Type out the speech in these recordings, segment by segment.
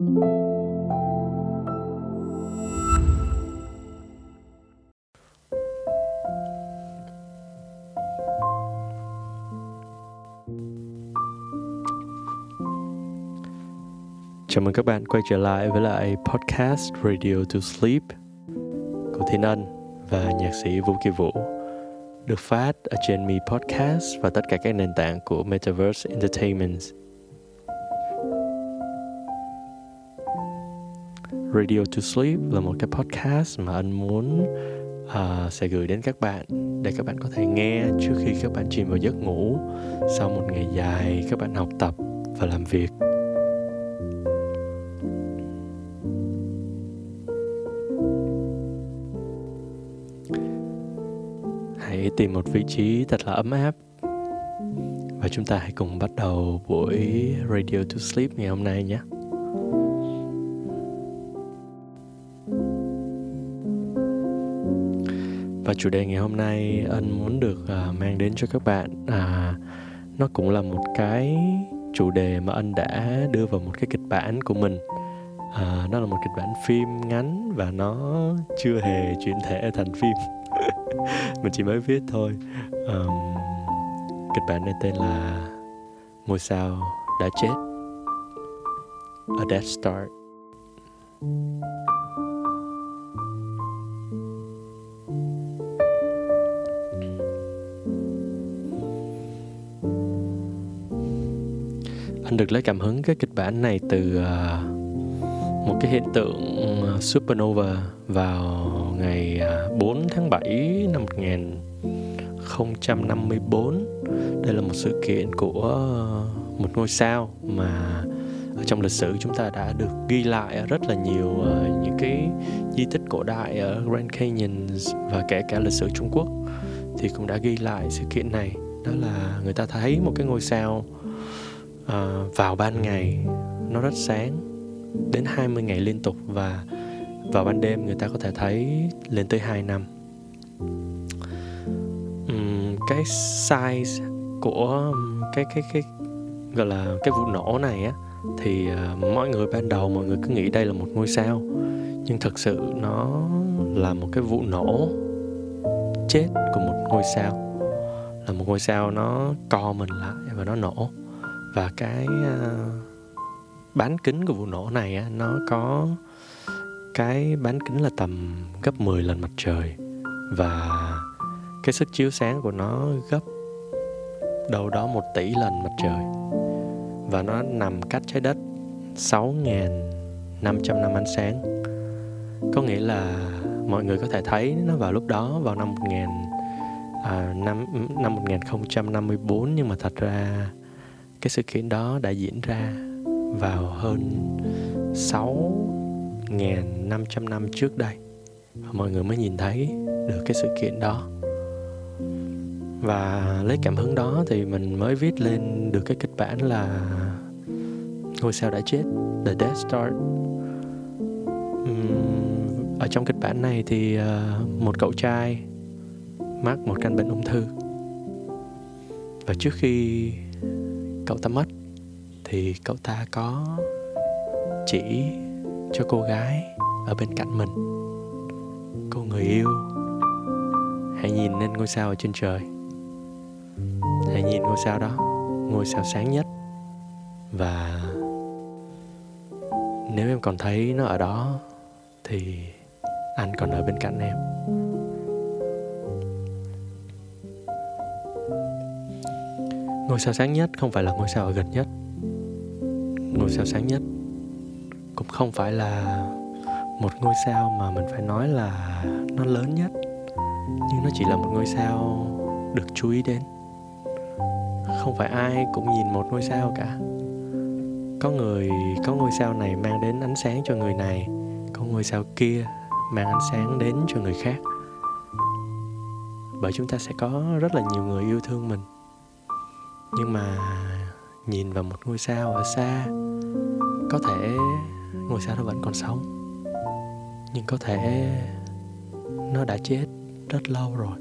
Chào mừng các bạn quay trở lại với lại podcast Radio to Sleep của Thiên Ân và nhạc sĩ Vũ Kỳ Vũ, được phát ở trên Mi Podcast và tất cả các nền tảng của Metaverse Entertainment. Radio to Sleep là một cái podcast mà anh muốn uh, sẽ gửi đến các bạn để các bạn có thể nghe trước khi các bạn chìm vào giấc ngủ sau một ngày dài các bạn học tập và làm việc hãy tìm một vị trí thật là ấm áp và chúng ta hãy cùng bắt đầu buổi Radio to Sleep ngày hôm nay nhé. Và chủ đề ngày hôm nay anh muốn được uh, mang đến cho các bạn à, nó cũng là một cái chủ đề mà anh đã đưa vào một cái kịch bản của mình. À, nó là một kịch bản phim ngắn và nó chưa hề chuyển thể thành phim. Mình chỉ mới viết thôi. Um, kịch bản này tên là ngôi sao đã chết. A dead star. Anh được lấy cảm hứng cái kịch bản này từ ờ, một cái hiện tượng ờ, supernova vào ngày ờ, 4 tháng 7 năm 1054 đây là một sự kiện của một ngôi sao mà ở trong lịch sử chúng ta đã được ghi lại rất là nhiều những cái di tích cổ đại ở Grand Canyon và kể cả lịch sử Trung Quốc. Thì cũng đã ghi lại sự kiện này. Đó là người ta thấy một cái ngôi sao à, vào ban ngày nó rất sáng. Đến 20 ngày liên tục và vào ban đêm người ta có thể thấy lên tới 2 năm. Uhm, cái size của cái cái cái gọi là cái vụ nổ này á thì uh, mọi người ban đầu mọi người cứ nghĩ đây là một ngôi sao nhưng thực sự nó là một cái vụ nổ chết của một ngôi sao. Là một ngôi sao nó co mình lại và nó nổ và cái uh, bán kính của vụ nổ này á, nó có cái bán kính là tầm gấp 10 lần mặt trời. Và cái sức chiếu sáng của nó gấp đâu đó một tỷ lần mặt trời. Và nó nằm cách trái đất 6.500 năm ánh sáng. Có nghĩa là mọi người có thể thấy nó vào lúc đó vào năm 1000 à, năm năm 1054 nhưng mà thật ra cái sự kiện đó đã diễn ra vào hơn 6 1.500 năm trước đây. Mọi người mới nhìn thấy được cái sự kiện đó. Và lấy cảm hứng đó thì mình mới viết lên được cái kịch bản là ngôi sao đã chết The Death Star. Ở trong kịch bản này thì uh, một cậu trai mắc một căn bệnh ung thư. Và trước khi cậu ta mất, thì cậu ta có chỉ cho cô gái ở bên cạnh mình. Cô người yêu, hãy nhìn lên ngôi sao ở trên trời. Hãy nhìn ngôi sao đó, ngôi sao sáng nhất. Và nếu em còn thấy nó ở đó, thì anh còn ở bên cạnh em. Ngôi sao sáng nhất không phải là ngôi sao ở gần nhất. Ngôi sao sáng nhất cũng không phải là một ngôi sao mà mình phải nói là nó lớn nhất. Nhưng nó chỉ là một ngôi sao được chú ý đến. Không phải ai cũng nhìn một ngôi sao cả. Có người, có ngôi sao này mang đến ánh sáng cho người này, có ngôi sao kia mang ánh sáng đến cho người khác. Bởi chúng ta sẽ có rất là nhiều người yêu thương mình nhưng mà nhìn vào một ngôi sao ở xa, có thể ngôi sao đó vẫn còn sống. Nhưng có thể nó đã chết rất lâu rồi.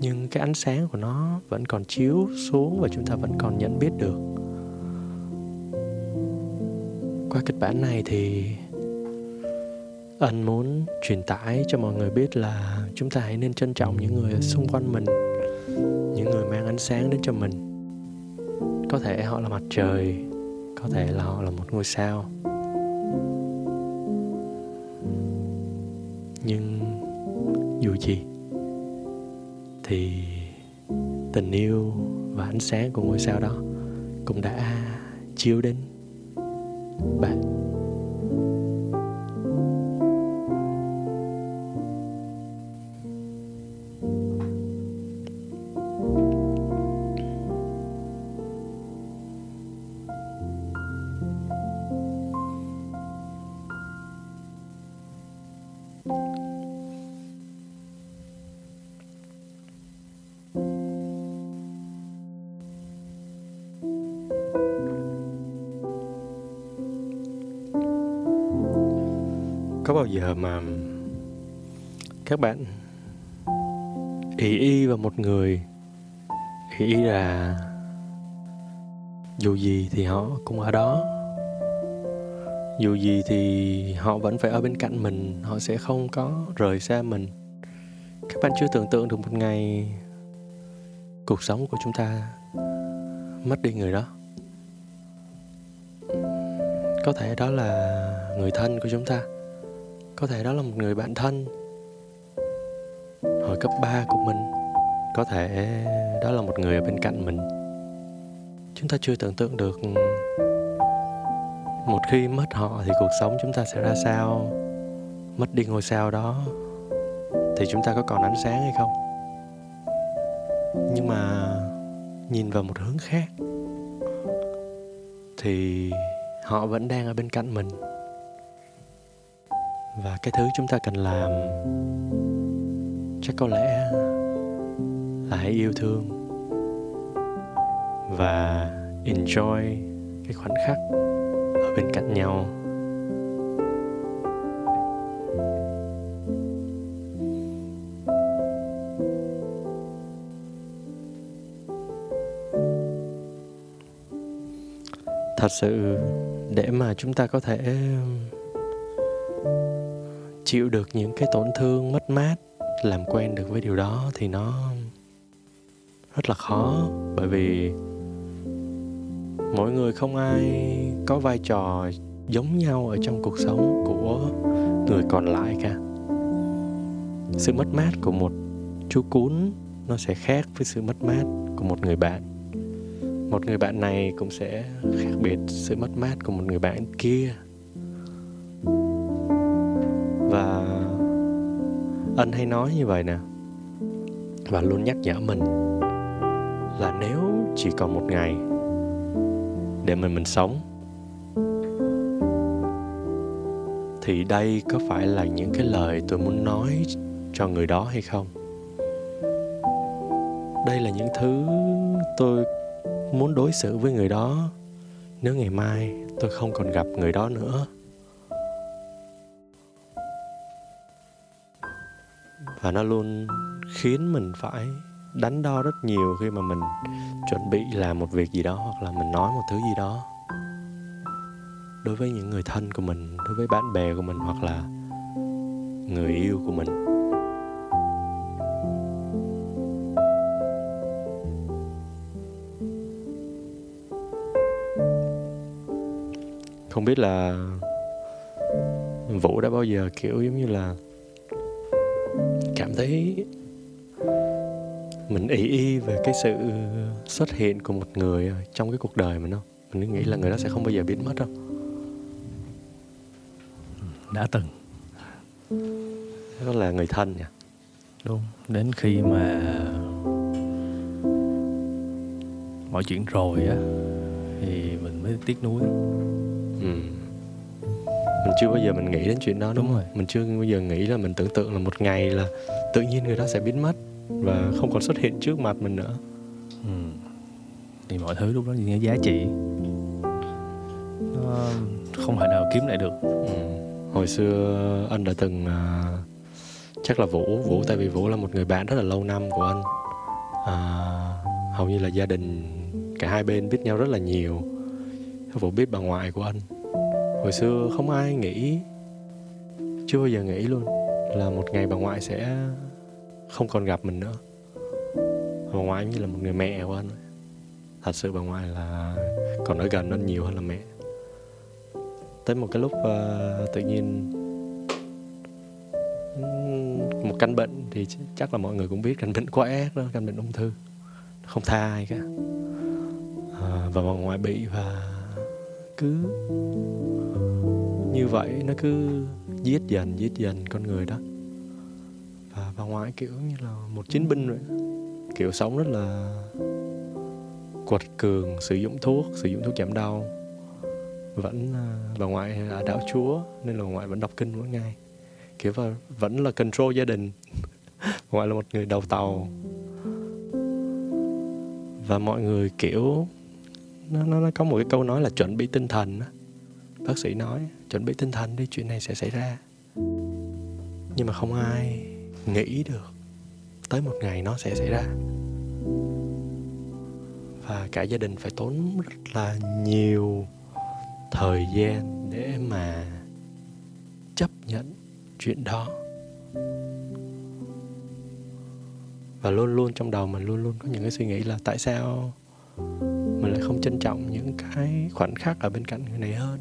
Nhưng cái ánh sáng của nó vẫn còn chiếu xuống và chúng ta vẫn còn nhận biết được. Qua kịch bản này thì anh muốn truyền tải cho mọi người biết là chúng ta hãy nên trân trọng những người xung quanh mình, những người mang ánh sáng đến cho mình có thể họ là mặt trời, có thể là họ là một ngôi sao. Nhưng dù gì, thì tình yêu và ánh sáng của ngôi sao đó cũng đã chiếu đến bạn. Có bao giờ mà các bạn ý y vào một người ý y là dù gì thì họ cũng ở đó, dù gì thì họ vẫn phải ở bên cạnh mình, họ sẽ không có rời xa mình. Các bạn chưa tưởng tượng được một ngày cuộc sống của chúng ta mất đi người đó. Có thể đó là người thân của chúng ta có thể đó là một người bạn thân. Hồi cấp 3 của mình, có thể đó là một người ở bên cạnh mình. Chúng ta chưa tưởng tượng được một khi mất họ thì cuộc sống chúng ta sẽ ra sao. Mất đi ngôi sao đó thì chúng ta có còn ánh sáng hay không? Nhưng mà nhìn vào một hướng khác thì họ vẫn đang ở bên cạnh mình và cái thứ chúng ta cần làm, chắc có lẽ là hãy yêu thương và enjoy cái khoảnh khắc ở bên cạnh nhau. Thật sự, để mà chúng ta có thể chịu được những cái tổn thương mất mát, làm quen được với điều đó thì nó rất là khó. Bởi vì mỗi người không ai có vai trò giống nhau ở trong cuộc sống của người còn lại cả. Sự mất mát của một chú cún nó sẽ khác với sự mất mát của một người bạn. Một người bạn này cũng sẽ khác biệt sự mất mát của một người bạn kia và anh hay nói như vậy nè. Và luôn nhắc nhở mình là nếu chỉ còn một ngày để mình mình sống, thì đây có phải là những cái lời tôi muốn nói cho người đó hay không? Đây là những thứ tôi muốn đối xử với người đó nếu ngày mai tôi không còn gặp người đó nữa. Và nó luôn khiến mình phải đánh đo rất nhiều khi mà mình chuẩn bị làm một việc gì đó hoặc là mình nói một thứ gì đó. Đối với những người thân của mình, đối với bạn bè của mình hoặc là người yêu của mình. Không biết là vũ đã bao giờ, kiểu, giống như là cảm thấy mình ý y về cái sự xuất hiện của một người trong cái cuộc đời mình không mình nghĩ là người đó sẽ không bao giờ biến mất đâu. Đã từng. Đó là người thân nhỉ? Đúng. Đến khi mà mọi chuyện rồi á thì mình mới tiếc nuối. Ừ. mình chưa bao giờ mình nghĩ đến chuyện đó đúng, đúng rồi. Mình chưa bao giờ nghĩ là mình tưởng tượng là một ngày là tự nhiên người đó sẽ biến mất và không còn xuất hiện trước mặt mình nữa. Ừ. thì mọi thứ lúc đó những giá trị. Nó không thể nào kiếm lại được. Ừ. hồi xưa anh đã từng uh, chắc là vũ vũ tại vì vũ là một người bạn rất là lâu năm của anh. Uh, hầu như là gia đình cả hai bên biết nhau rất là nhiều. Vũ biết bà ngoại của anh hồi xưa không ai nghĩ chưa bao giờ nghĩ luôn là một ngày bà ngoại sẽ không còn gặp mình nữa. Bà ngoại như là một người mẹ của anh. Thật sự bà ngoại là còn ở gần anh nhiều hơn là mẹ. Tới một cái lúc uh, tự nhiên một căn bệnh thì chắc là mọi người cũng biết căn bệnh quá ác đó căn bệnh ung thư. Không tha ai cả. À, và bà ngoại bị và cứ như vậy, nó cứ giết dần giết dần con người đó. Và bà ngoại kiểu như là một chiến binh vậy kiểu sống rất là quật cường, sử dụng thuốc, sử dụng thuốc giảm đau. Vẫn à, bà ngoại là đạo chúa, nên là bà ngoại vẫn đọc kinh mỗi ngày. Kiểu và vẫn là control gia đình. Bà ngoại là một người đầu tàu. Và mọi người, kiểu nó nó, nó có một cái câu nói là chuẩn bị tinh thần đó. bác sĩ nói chuẩn bị tinh thần đi chuyện này sẽ xảy ra. Nhưng mà không ai nghĩ được tới một ngày nó sẽ xảy ra. Và cả gia đình phải tốn rất là nhiều thời gian để mà chấp nhận chuyện đó. Và luôn luôn trong đầu mình luôn luôn có những cái suy nghĩ là tại sao mình lại không trân trọng những cái khoảnh khắc ở bên cạnh người này hơn.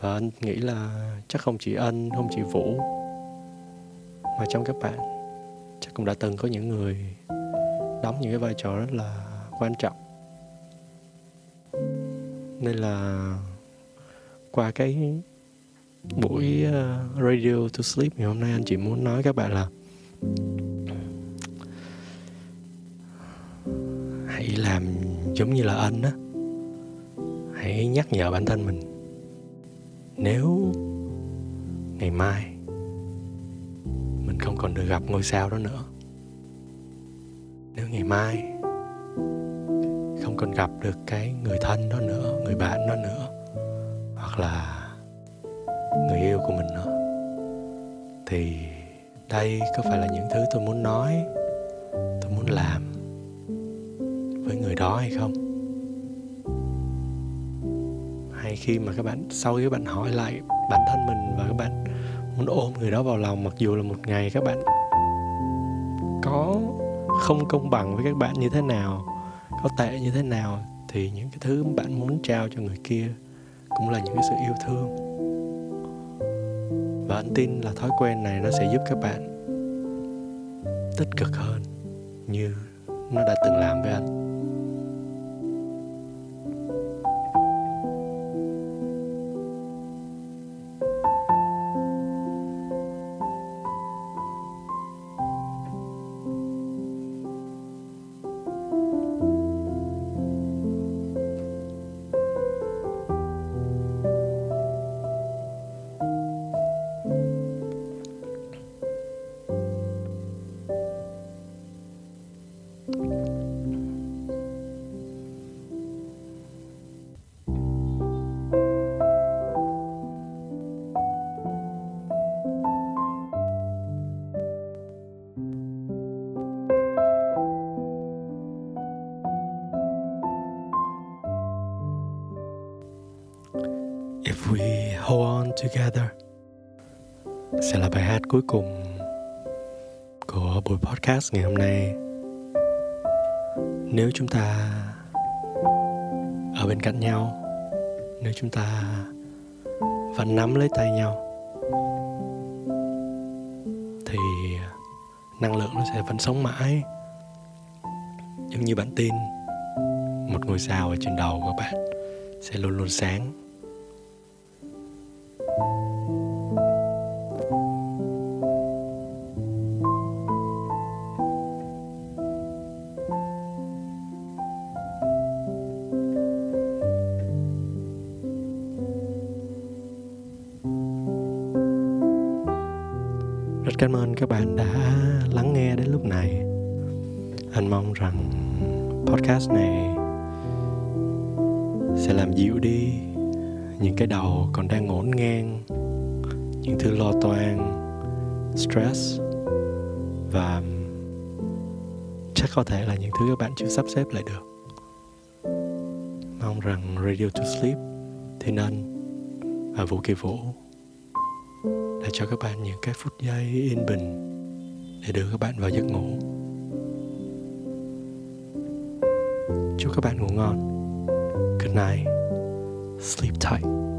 Và anh nghĩ là chắc không chỉ anh, không chỉ vũ, mà trong các bạn chắc cũng đã từng có những người đóng những cái vai trò rất là quan trọng. Nên là qua cái buổi ờ, radio to sleep ngày hôm nay, anh chỉ muốn nói các bạn là hãy làm giống như là anh á. Hãy nhắc nhở bản thân mình. Nếu ngày mai mình không còn được gặp ngôi sao đó nữa, nếu ngày mai không còn gặp được cái người thân đó nữa, người bạn đó nữa, hoặc là người yêu của mình nữa, thì đây có phải là những thứ tôi muốn nói, tôi muốn làm đó hay không? Hay khi mà các bạn, sau khi các bạn hỏi lại bản thân mình và các bạn muốn ôm người đó vào lòng, mặc dù là một ngày các bạn có không công bằng với các bạn như thế nào, có tệ như thế nào, thì những cái thứ bạn muốn trao cho người kia cũng là những cái sự yêu thương. Và anh tin là thói quen này nó sẽ giúp các bạn tích cực hơn như nó đã từng làm với anh. Together. Sẽ là bài hát cuối cùng của buổi podcast ngày hôm nay. Nếu chúng ta ở bên cạnh nhau, nếu chúng ta vẫn nắm lấy tay nhau thì năng lượng nó sẽ vẫn sống mãi giống như bạn tin. Một ngôi sao ở trên đầu của bạn sẽ luôn luôn sáng. Rất cảm ơn các bạn đã lắng nghe đến lúc này. Anh mong rằng podcast này sẽ làm dịu đi những cái đầu còn đang ngổn ngang, những thứ lo toan, stress và chắc có thể là những thứ các bạn chưa sắp xếp lại được. Mong rằng Radio to Sleep Thiên nên và Vũ Kỳ Vũ để cho các bạn những cái phút giây yên bình để đưa các bạn vào giấc ngủ. Chúc các bạn ngủ ngon. Good night. Sleep tight.